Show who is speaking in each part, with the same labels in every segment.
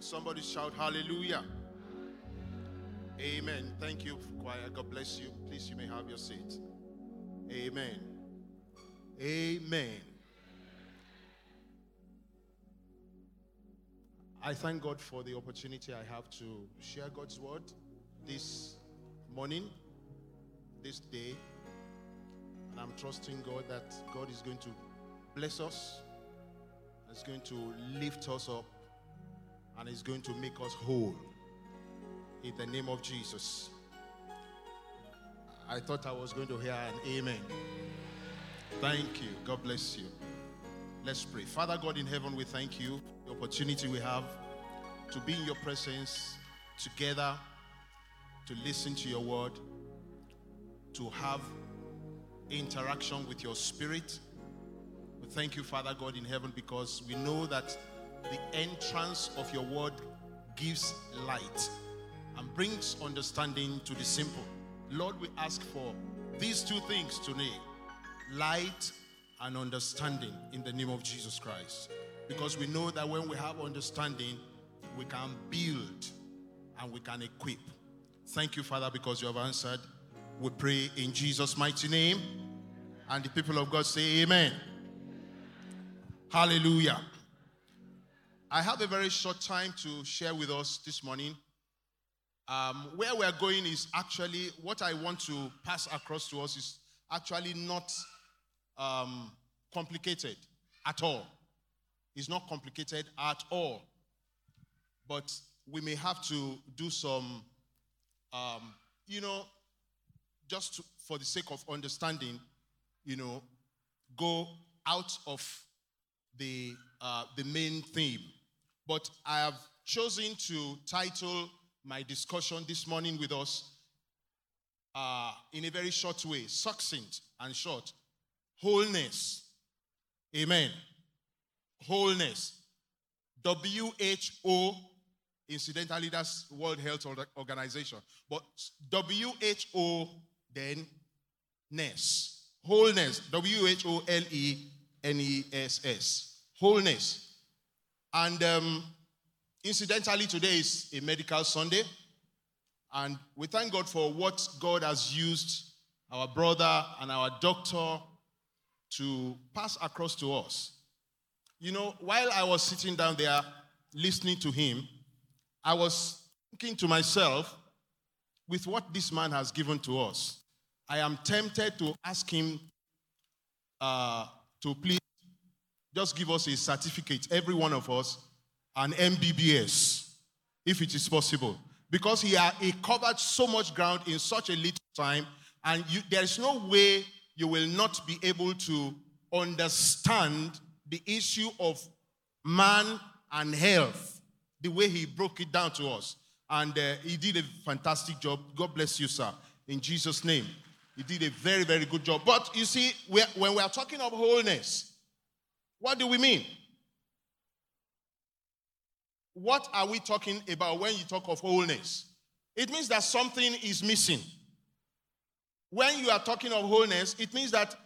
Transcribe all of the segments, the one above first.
Speaker 1: Somebody shout hallelujah. Amen. Thank you, choir. God bless you. Please, you may have your seat. Amen. Amen. I thank God for the opportunity I have to share God's word this morning, this day. And I'm trusting God that God is going to bless us, is going to lift us up, and is going to make us whole. In the name of Jesus. I thought I was going to hear an amen. Thank you. God bless you. Let's pray. Father God in heaven, we thank you the opportunity we have to be in your presence together, to listen to your word, to have interaction with your spirit. We thank you, Father God in heaven, because we know that the entrance of your word gives light and brings understanding to the simple. Lord, we ask for these two things today light and understanding in the name of Jesus Christ. Because we know that when we have understanding, we can build and we can equip. Thank you, Father, because you have answered. We pray in Jesus' mighty name. And the people of God say, Amen. Hallelujah. I have a very short time to share with us this morning. Um, where we are going is actually what I want to pass across to us is actually not um, complicated at all. It's not complicated at all. But we may have to do some, um, you know, just to, for the sake of understanding, you know, go out of the, uh, the main theme. But I have chosen to title my discussion this morning with us uh, in a very short way, succinct and short. Wholeness. Amen. Wholeness. W H O, incidentally, that's World Health Organization. But W H O, then ness. Wholeness. W H O L E N E S S. Wholeness. And um, incidentally, today is a medical Sunday. And we thank God for what God has used our brother and our doctor to pass across to us. You know, while I was sitting down there listening to him, I was thinking to myself, with what this man has given to us, I am tempted to ask him uh, to please just give us a certificate, every one of us, an MBBS, if it is possible. Because he, he covered so much ground in such a little time, and you, there is no way you will not be able to understand the issue of man and health the way he broke it down to us. And uh, he did a fantastic job. God bless you, sir. In Jesus' name. He did a very, very good job. But you see, when we are talking of wholeness, what do we mean? What are we talking about when you talk of wholeness? It means that something is missing. When you are talking of wholeness, it means that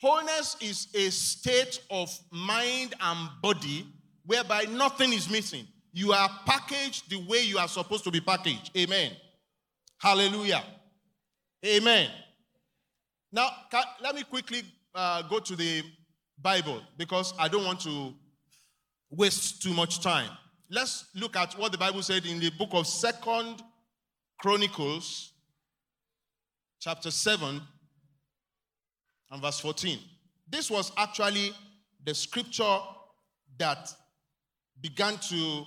Speaker 1: wholeness is a state of mind and body whereby nothing is missing. You are packaged the way you are supposed to be packaged. Amen. Hallelujah. Amen. Now, let me quickly uh, go to the Bible because I don't want to waste too much time. Let's look at what the Bible said in the book of Second Chronicles, chapter 7 and verse 14. This was actually the scripture that began to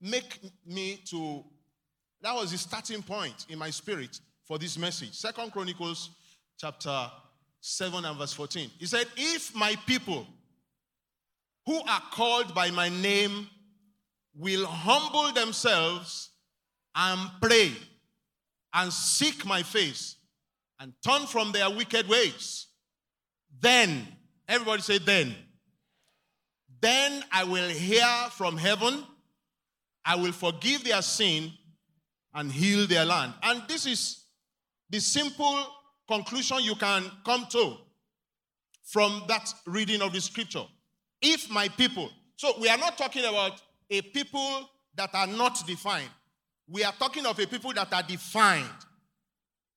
Speaker 1: make me to that was the starting point in my spirit for this message. Second Chronicles chapter 7 and verse 14. He said, If my people who are called by my name will humble themselves and pray and seek my face and turn from their wicked ways, then, everybody say, then, then I will hear from heaven, I will forgive their sin and heal their land. And this is the simple conclusion you can come to from that reading of the scripture. If my people, so we are not talking about a people that are not defined. We are talking of a people that are defined.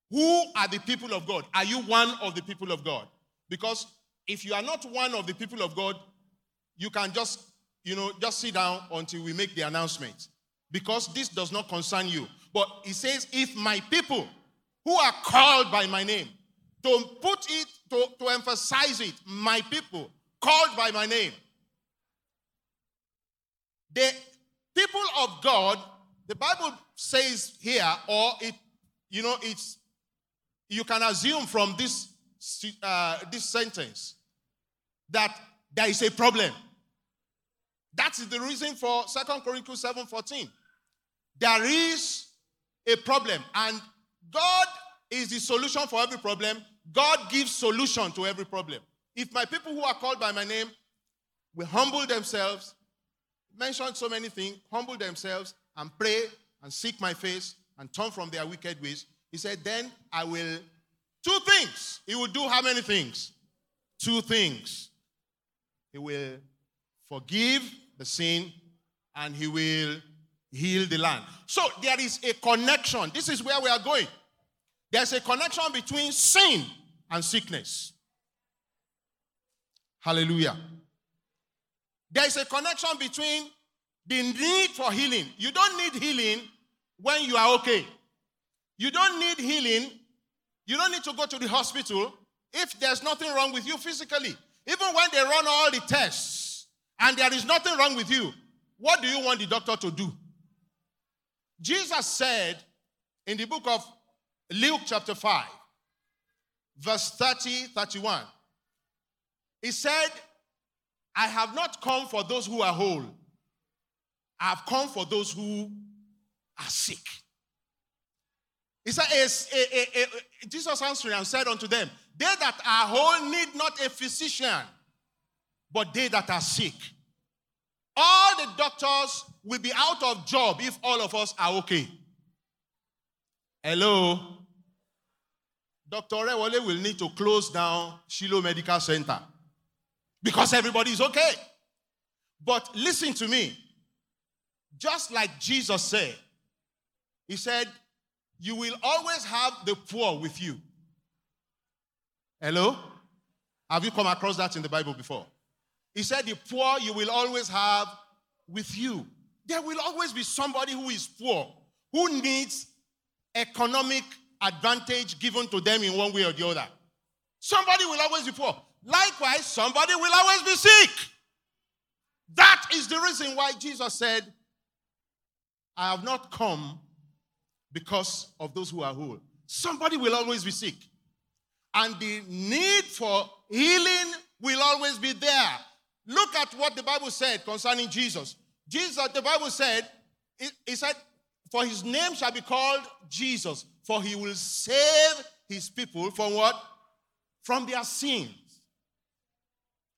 Speaker 1: Who are the people of God? Are you one of the people of God? Because if you are not one of the people of God, you can just, you know, just sit down until we make the announcement. Because this does not concern you. But he says, if my people who are called by my name, to put it, to, to emphasize it, my people called by my name. The people of God, the Bible says here, or it, you know, it's you can assume from this uh, this sentence that there is a problem. That is the reason for Second Corinthians 7:14. There is a problem, and God is the solution for every problem. God gives solution to every problem. If my people who are called by my name will humble themselves, mention so many things, humble themselves and pray and seek my face and turn from their wicked ways, he said, then I will, two things. He will do how many things? Two things. He will forgive the sin and he will heal the land. So there is a connection. This is where we are going. There's a connection between sin and sickness. Hallelujah. There is a connection between the need for healing. You don't need healing when you are okay. You don't need healing. You don't need to go to the hospital if there's nothing wrong with you physically. Even when they run all the tests and there is nothing wrong with you, what do you want the doctor to do? Jesus said in the book of Luke, chapter 5, verse 30 31, he said, I have not come for those who are whole, I have come for those who are sick. He said, a, a, a, Jesus answered and said unto them, They that are whole need not a physician, but they that are sick. All the doctors will be out of job if all of us are okay. Hello? Dr. Rewale will need to close down Shiloh Medical Center because everybody is okay. But listen to me. Just like Jesus said, He said, You will always have the poor with you. Hello? Have you come across that in the Bible before? He said, The poor you will always have with you. There will always be somebody who is poor, who needs economic advantage given to them in one way or the other. Somebody will always be poor. Likewise, somebody will always be sick. That is the reason why Jesus said, I have not come because of those who are whole. Somebody will always be sick. And the need for healing will always be there. Look at what the Bible said concerning Jesus. Jesus, the Bible said, he said, For his name shall be called Jesus, for he will save his people from what? From their sins.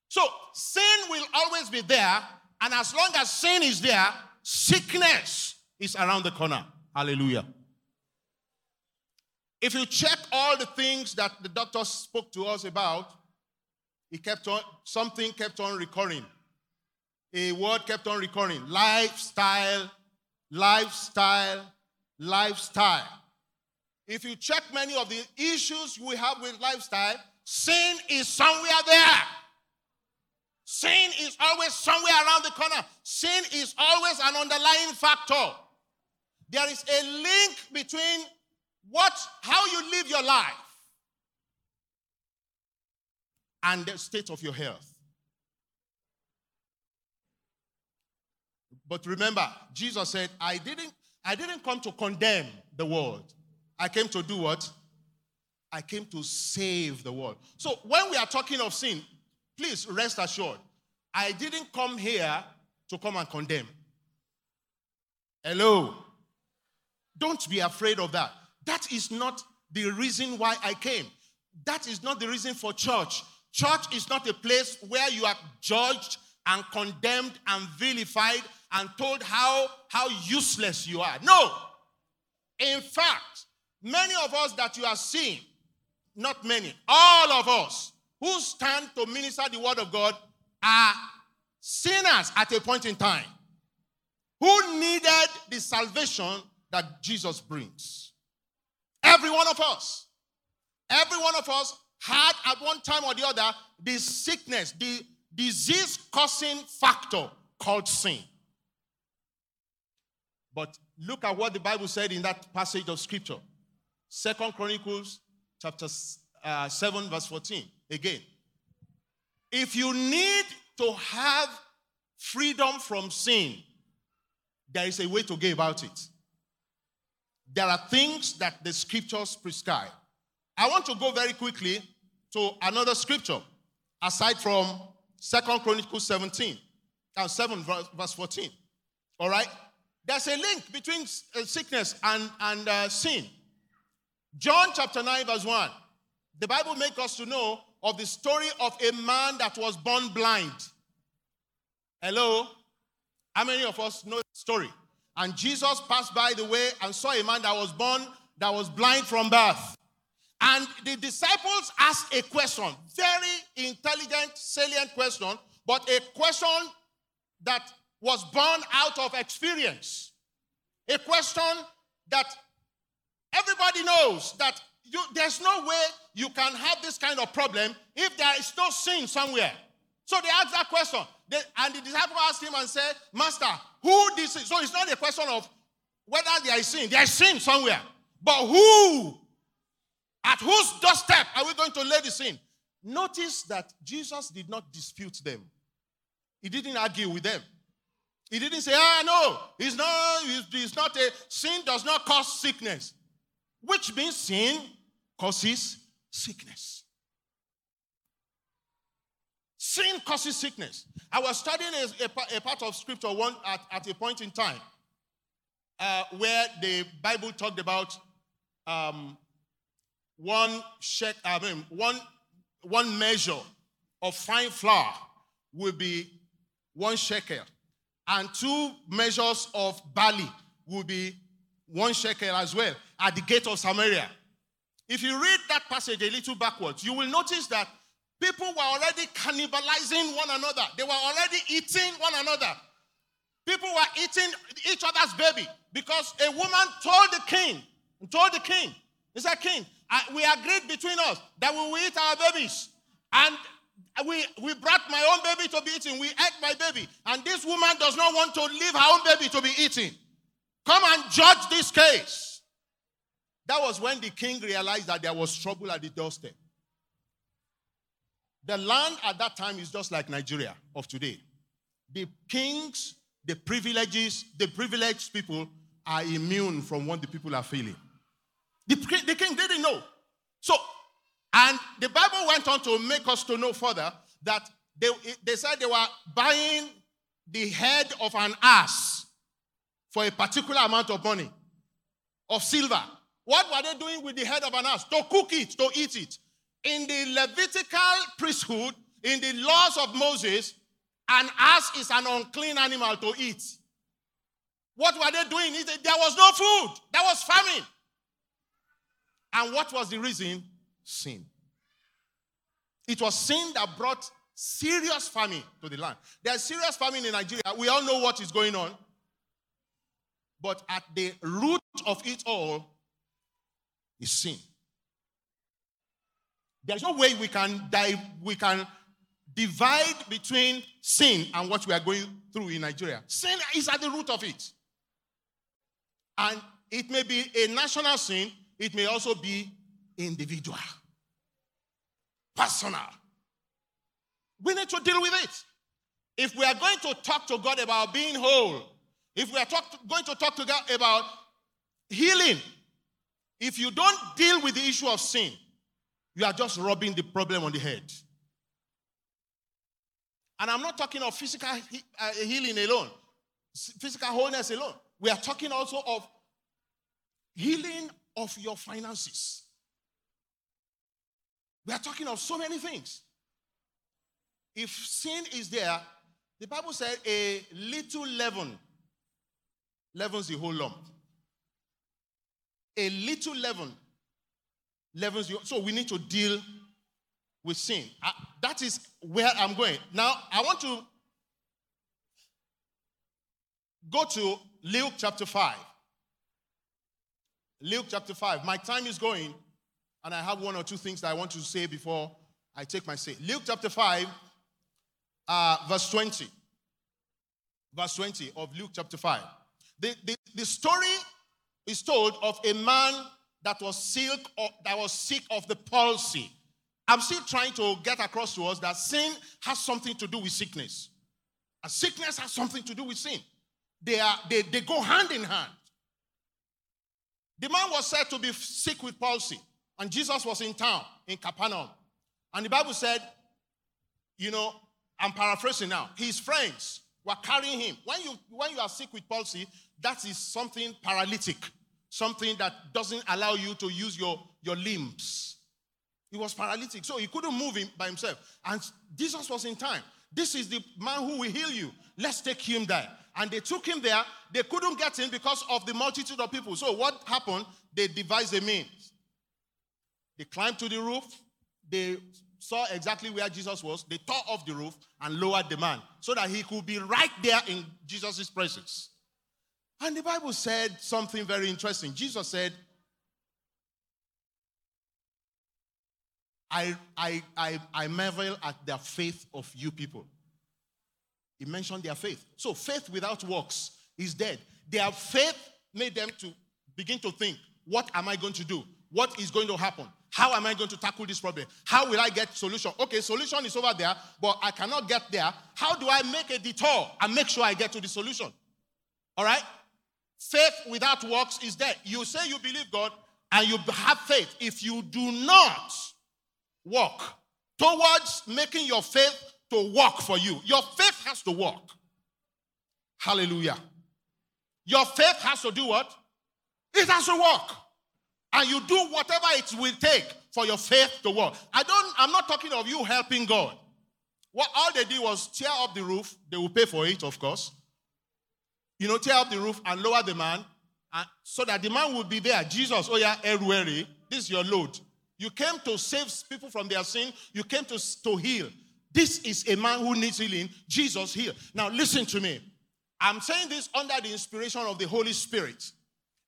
Speaker 1: So sin will always be there, and as long as sin is there, sickness is around the corner. Hallelujah. If you check all the things that the doctor spoke to us about, he kept on something kept on recurring. A word kept on recurring. Lifestyle, lifestyle, lifestyle. If you check many of the issues we have with lifestyle, sin is somewhere there. Sin is always somewhere around the corner. Sin is always an underlying factor. There is a link between what how you live your life and the state of your health. But remember, Jesus said, I didn't I didn't come to condemn the world. I came to do what? I came to save the world. So when we are talking of sin, Please rest assured, I didn't come here to come and condemn. Hello. Don't be afraid of that. That is not the reason why I came. That is not the reason for church. Church is not a place where you are judged and condemned and vilified and told how, how useless you are. No. In fact, many of us that you are seeing, not many, all of us, who stand to minister the word of God are sinners at a point in time. who needed the salvation that Jesus brings. Every one of us. Every one of us had at one time or the other the sickness, the disease causing factor called sin. But look at what the Bible said in that passage of scripture. Second Chronicles chapter uh, 7 verse 14 again. If you need to have freedom from sin, there is a way to go about it. There are things that the scriptures prescribe. I want to go very quickly to another scripture aside from Second Chronicles 17 and uh, 7 verse 14. All right? There's a link between uh, sickness and, and uh, sin. John chapter 9, verse 1. The Bible makes us to know of the story of a man that was born blind. Hello? How many of us know the story? And Jesus passed by the way and saw a man that was born that was blind from birth. And the disciples asked a question, very intelligent, salient question, but a question that was born out of experience. A question that everybody knows that you, there's no way you can have this kind of problem if there is no sin somewhere. So they asked that question. They, and the disciple asked him and said, Master, who this is? So it's not a question of whether there is sin. There is sin somewhere. But who? At whose doorstep are we going to lay the sin? Notice that Jesus did not dispute them. He didn't argue with them. He didn't say, ah, no, it's not, it's not a sin does not cause sickness. Which means sin causes sickness. Sin causes sickness. I was studying a, a, a part of scripture one at, at a point in time uh, where the Bible talked about um, one check, I mean, one, one measure of fine flour will be one shekel, and two measures of barley will be one shekel as well at the gate of Samaria. If you read that passage a little backwards, you will notice that people were already cannibalizing one another. They were already eating one another. People were eating each other's baby because a woman told the king, told the king, he said, King, We agreed between us that we will eat our babies. And we, we brought my own baby to be eaten. We ate my baby. And this woman does not want to leave her own baby to be eaten. Come and judge this case. That was when the king realized that there was trouble at the doorstep. The land at that time is just like Nigeria of today. The kings, the privileges, the privileged people are immune from what the people are feeling. The, the king didn't know. So, and the Bible went on to make us to know further that they, they said they were buying the head of an ass for a particular amount of money, of silver. What were they doing with the head of an ass? To cook it, to eat it. In the Levitical priesthood, in the laws of Moses, an ass is an unclean animal to eat. What were they doing? There was no food, there was famine. And what was the reason? Sin. It was sin that brought serious famine to the land. There's serious famine in Nigeria. We all know what is going on. But at the root of it all is sin. There's no way we can dive, we can divide between sin and what we are going through in Nigeria. Sin is at the root of it. And it may be a national sin, it may also be individual, personal. We need to deal with it. If we are going to talk to God about being whole, if we are talk, going to talk to God about healing, if you don't deal with the issue of sin, you are just rubbing the problem on the head. And I'm not talking of physical uh, healing alone, physical wholeness alone. We are talking also of healing of your finances. We are talking of so many things. If sin is there, the Bible said a little leaven leavens the whole lump. A little leaven leavens the So we need to deal with sin. Uh, that is where I'm going. Now, I want to Go to Luke chapter 5. Luke chapter 5. My time is going, and I have one or two things that I want to say before I take my seat. Luke chapter 5, uh, verse 20. Verse 20 of Luke chapter 5. The, the, the story is told of a man that was sick of, that was sick of the palsy. I'm still trying to get across to us that sin has something to do with sickness. And sickness has something to do with sin. They, are, they, they go hand in hand. The man was said to be sick with palsy, and Jesus was in town in Capernaum. And the Bible said, you know, I'm paraphrasing now, his friends were carrying him. When you, when you are sick with palsy, that is something paralytic, something that doesn't allow you to use your, your limbs. He was paralytic, so he couldn't move him by himself. And Jesus was in time. This is the man who will heal you. Let's take him there. And they took him there. They couldn't get him because of the multitude of people. So what happened? They devised a means. They climbed to the roof. They saw exactly where Jesus was. They tore off the roof and lowered the man so that he could be right there in Jesus' presence. And the Bible said something very interesting. Jesus said, I, I, I, I marvel at the faith of you people. He mentioned their faith. So faith without works is dead. Their faith made them to begin to think, what am I going to do? What is going to happen? How am I going to tackle this problem? How will I get solution? Okay, solution is over there, but I cannot get there. How do I make a detour and make sure I get to the solution? All right? Faith without works is dead. You say you believe God and you have faith. If you do not work towards making your faith to work for you. Your faith has to work. Hallelujah. Your faith has to do what? It has to work. And you do whatever it will take for your faith to work. I don't, I'm not talking of you helping God. What all they did was tear up the roof. They will pay for it, of course. You know, tear up the roof and lower the man and, so that the man would be there. Jesus, oh yeah, Erueri, this is your load. You came to save people from their sin. You came to, to heal. This is a man who needs healing. Jesus healed. Now, listen to me. I'm saying this under the inspiration of the Holy Spirit.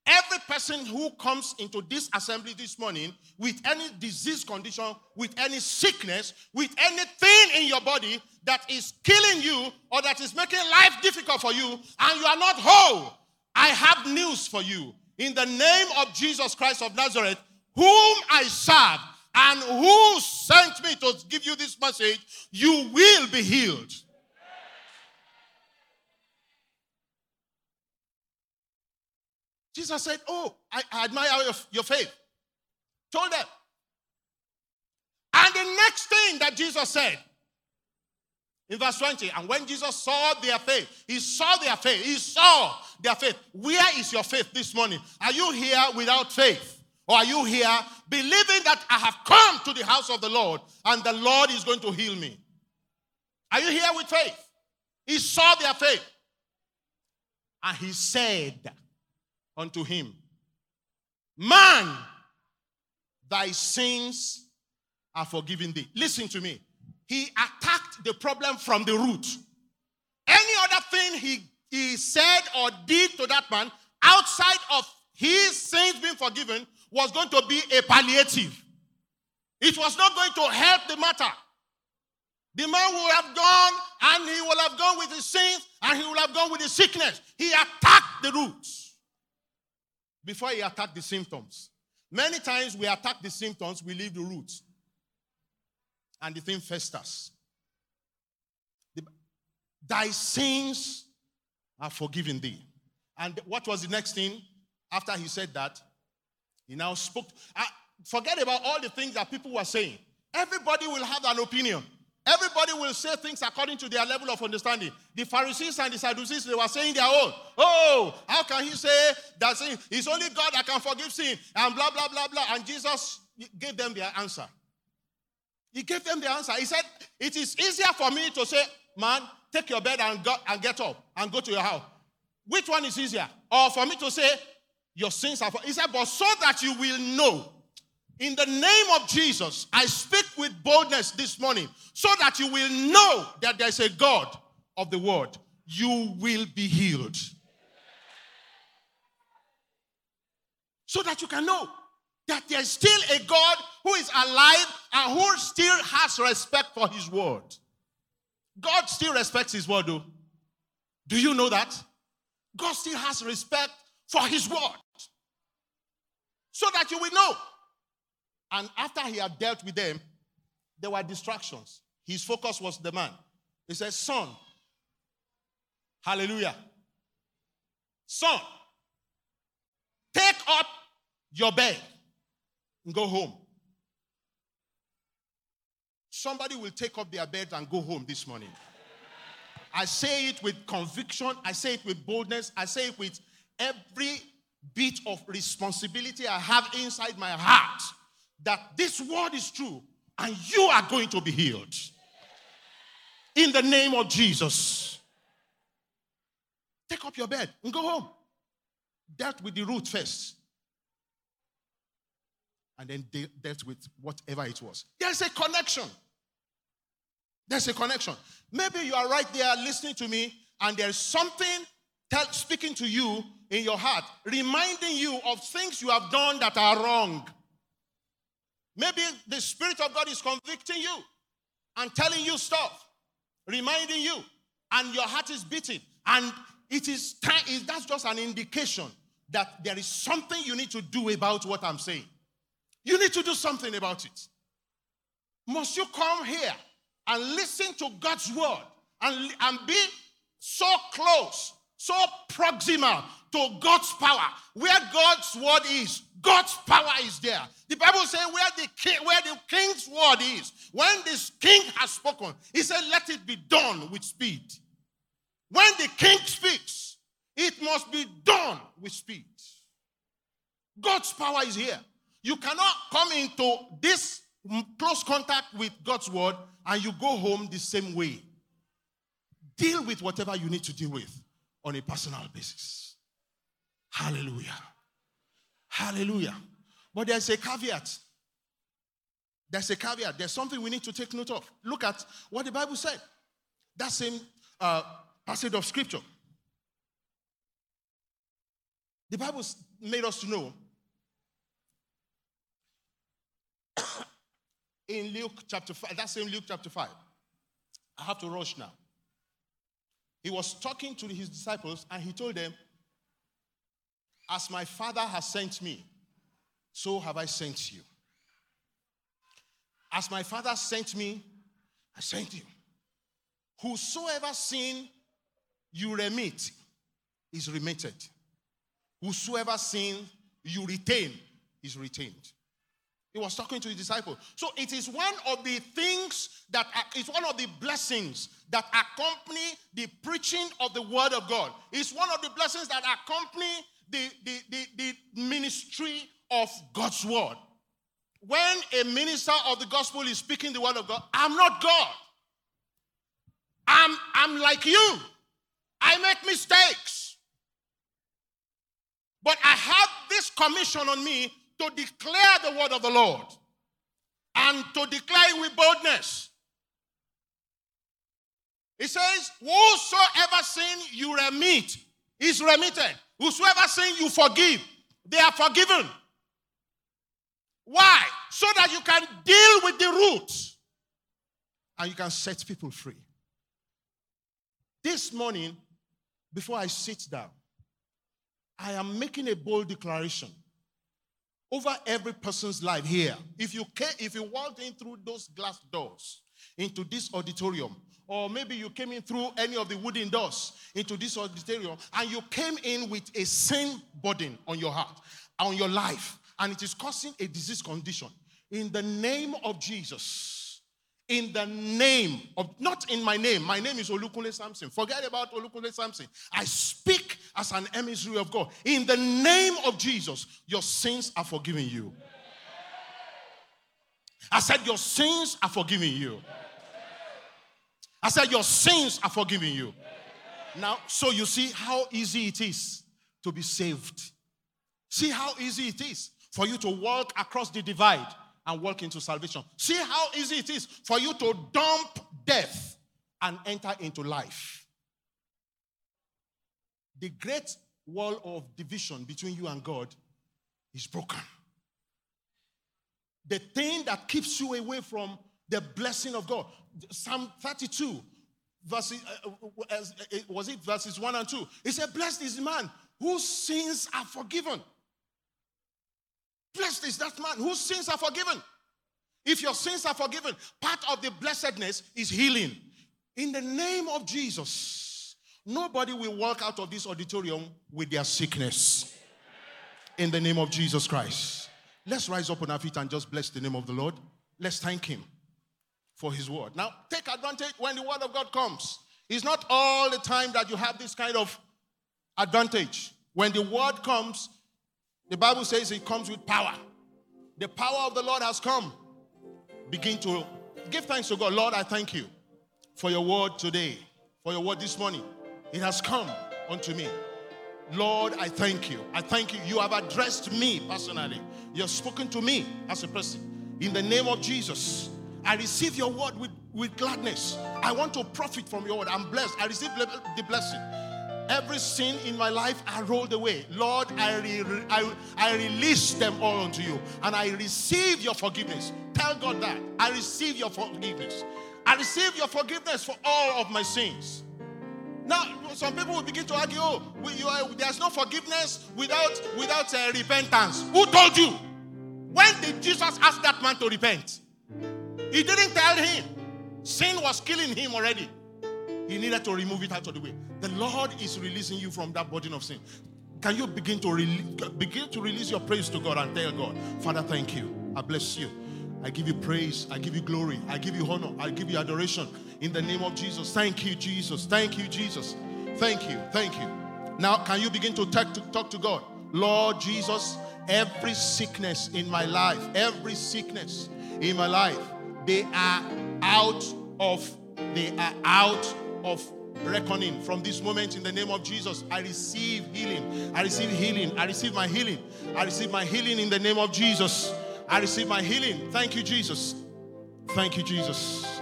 Speaker 1: Every person who comes into this assembly this morning with any disease condition, with any sickness, with anything in your body that is killing you or that is making life difficult for you, and you are not whole, I have news for you. In the name of Jesus Christ of Nazareth, whom I serve, and who sent me to give you this message, you will be healed. Jesus said, Oh, I, admire your, your faith. Told them. And the next thing that Jesus said in verse 20, and when Jesus saw their faith, he saw their faith, he saw their faith. Where is your faith this morning? Are you here without faith? Or are you here believing that I have come to the house of the Lord and the Lord is going to heal me? Are you here with faith? He saw their faith. And he said unto him, Man, thy sins are forgiven thee. Listen to me. He attacked the problem from the root. Any other thing he, he said or did to that man outside of his sins being forgiven was going to be a palliative. It was not going to help the matter. The man would have gone and he will have gone with his sins and he will have gone with his sickness. He attacked the roots before he attacked the symptoms. Many times we attack the symptoms, we leave the roots. And the thing festers. The, Thy sins are forgiven thee. And what was the next thing after he said that? He now spoke. Uh, forget about all the things that people were saying. Everybody will have an opinion. Everybody will say things according to their level of understanding. The Pharisees and the Sadducees, they were saying their own. Oh, how can he say that sin? It's only God that can forgive sin, and blah, blah, blah, blah. And Jesus gave them their answer. He gave them the answer. He said, It is easier for me to say, Man, take your bed and, go, and get up and go to your house. Which one is easier? Or for me to say, your sins are. For-. He said, but so that you will know. In the name of Jesus, I speak with boldness this morning so that you will know that there's a God of the word. You will be healed. So that you can know that there's still a God who is alive and who still has respect for his word. God still respects his word, though. Do you know that? God still has respect for his word. So that you will know. And after he had dealt with them, there were distractions. His focus was the man. He said, Son, hallelujah. Son, take up your bed and go home. Somebody will take up their bed and go home this morning. I say it with conviction, I say it with boldness, I say it with every bit of responsibility I have inside my heart that this word is true and you are going to be healed. In the name of Jesus. Take up your bed and go home. Dealt with the root first. And then de- dealt with whatever it was. There's a connection. There's a connection. Maybe you are right there listening to me, and there's something tell, speaking to you in your heart, reminding you of things you have done that are wrong. Maybe the Spirit of God is convicting you and telling you stuff, reminding you, and your heart is beating. And it is that's just an indication that there is something you need to do about what I'm saying. You need to do something about it. Must you come here and listen to God's word and, and be so close, so proximal to God's power. Where God's word is, God's power is there. The Bible says where the king, where the king's word is, when this king has spoken, he said, let it be done with speed. When the king speaks, it must be done with speed. God's power is here. You cannot come into this close contact with God's word and you go home the same way. Deal with whatever you need to deal with on a personal basis. Hallelujah. Hallelujah. But there's a caveat. There's a caveat. There's something we need to take note of. Look at what the Bible said. That same uh, passage of scripture. The Bible made us to know in Luke chapter 5, that's in Luke chapter 5. I have to rush now. He was talking to his disciples and he told them, As my Father has sent me, so have I sent you. As my Father sent me, I sent you. Whosoever sin you remit is remitted. Whosoever sin you retain is retained. He was talking to his disciples. So it is one of the things that it's one of the blessings that accompany the preaching of the word of God. It's one of the blessings that accompany the, the, the, the ministry of God's word. When a minister of the gospel is speaking the word of God, I'm not God. I'm, I'm like you. I make mistakes. But I have this commission on me to declare the word of the Lord and to declare it with boldness. He says, Whosoever sin you remit is remitted. Whosoever sin you forgive, they are forgiven. Why? So that you can deal with the roots and you can set people free. This morning, before I sit down, I am making a bold declaration over every person's life here. If you came, if you walked in through those glass doors into this auditorium, or maybe you came in through any of the wooden doors into this auditorium, and you came in with a sin burden on your heart, on your life, and it is causing a disease condition. In the name of Jesus, in the name of, not in my name. My name is Olukunle Samson. Forget about Olukunle Samson. I speak as an emissary of God. In the name of Jesus, your sins are forgiven you. I said, Your sins are forgiven you. I said, Your sins are forgiven you. Now, so you see how easy it is to be saved. See how easy it is for you to walk across the divide and walk into salvation. See how easy it is for you to dump death and enter into life. The great wall of division between you and God is broken. The thing that keeps you away from the blessing of God. Psalm 32, verse, uh, uh, uh, was it verses 1 and 2? He said, Blessed is the man whose sins are forgiven. Blessed is that man whose sins are forgiven. If your sins are forgiven, part of the blessedness is healing. In the name of Jesus, nobody will walk out of this auditorium with their sickness. In the name of Jesus Christ. Let's rise up on our feet and just bless the name of the Lord. Let's thank Him for His word. Now, take advantage when the word of God comes. It's not all the time that you have this kind of advantage. When the word comes, the Bible says it comes with power. The power of the Lord has come. Begin to give thanks to God. Lord, I thank you for your word today, for your word this morning. It has come unto me. Lord, I thank you. I thank you. You have addressed me personally. You have spoken to me as a person. In the name of Jesus, I receive your word with, with gladness. I want to profit from your word. I'm blessed. I receive the blessing. Every sin in my life, I rolled away. Lord, I, re- I, I release them all unto you. And I receive your forgiveness. Tell God that. I receive your forgiveness. I receive your forgiveness for all of my sins. Now, some people will begin to argue, oh, are, there's no forgiveness without, without uh, repentance. Who told you? When did Jesus ask that man to repent? He didn't tell him. Sin was killing him already. He needed to remove it out of the way. The Lord is releasing you from that burden of sin. Can you begin to re- begin to release your praise to God and tell God, Father, thank you. I bless you. I give you praise. I give you glory. I give you honor. I give you adoration in the name of Jesus. Thank you, Jesus. Thank you, Jesus. Thank you. Thank you. Now, can you begin to talk to, talk to God? Lord Jesus, every sickness in my life, every sickness in my life, they are out of, they are out of reckoning from this moment in the name of Jesus. I receive healing. I receive healing. I receive my healing. I receive my healing in the name of Jesus. I receive my healing. Thank you, Jesus. Thank you, Jesus.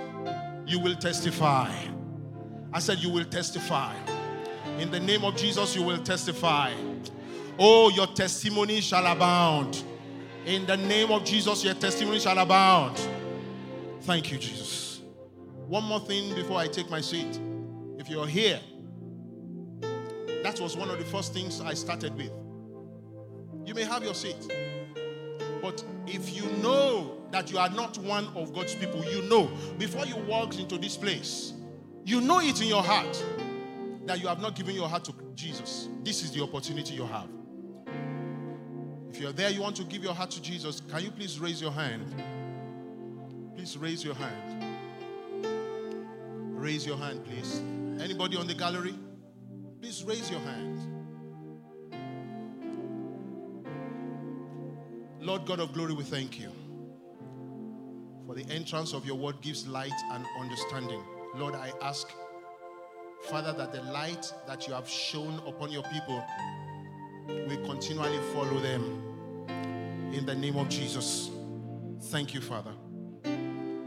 Speaker 1: You will testify. I said, You will testify. In the name of Jesus, you will testify. Oh, your testimony shall abound. In the name of Jesus, your testimony shall abound. Thank you, Jesus. One more thing before I take my seat. If you're here, that was one of the first things I started with. You may have your seat. But if you know that you are not one of God's people, you know before you walk into this place, you know it in your heart that you have not given your heart to Jesus. This is the opportunity you have. If you're there, you want to give your heart to Jesus, can you please raise your hand? Please raise your hand. Raise your hand, please. Anybody on the gallery? Please raise your hand. Lord God of glory, we thank you for the entrance of your word gives light and understanding. Lord, I ask, Father, that the light that you have shown upon your people will continually follow them. In the name of Jesus. Thank you, Father.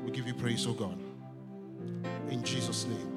Speaker 1: We give you praise, oh God. In Jesus' name.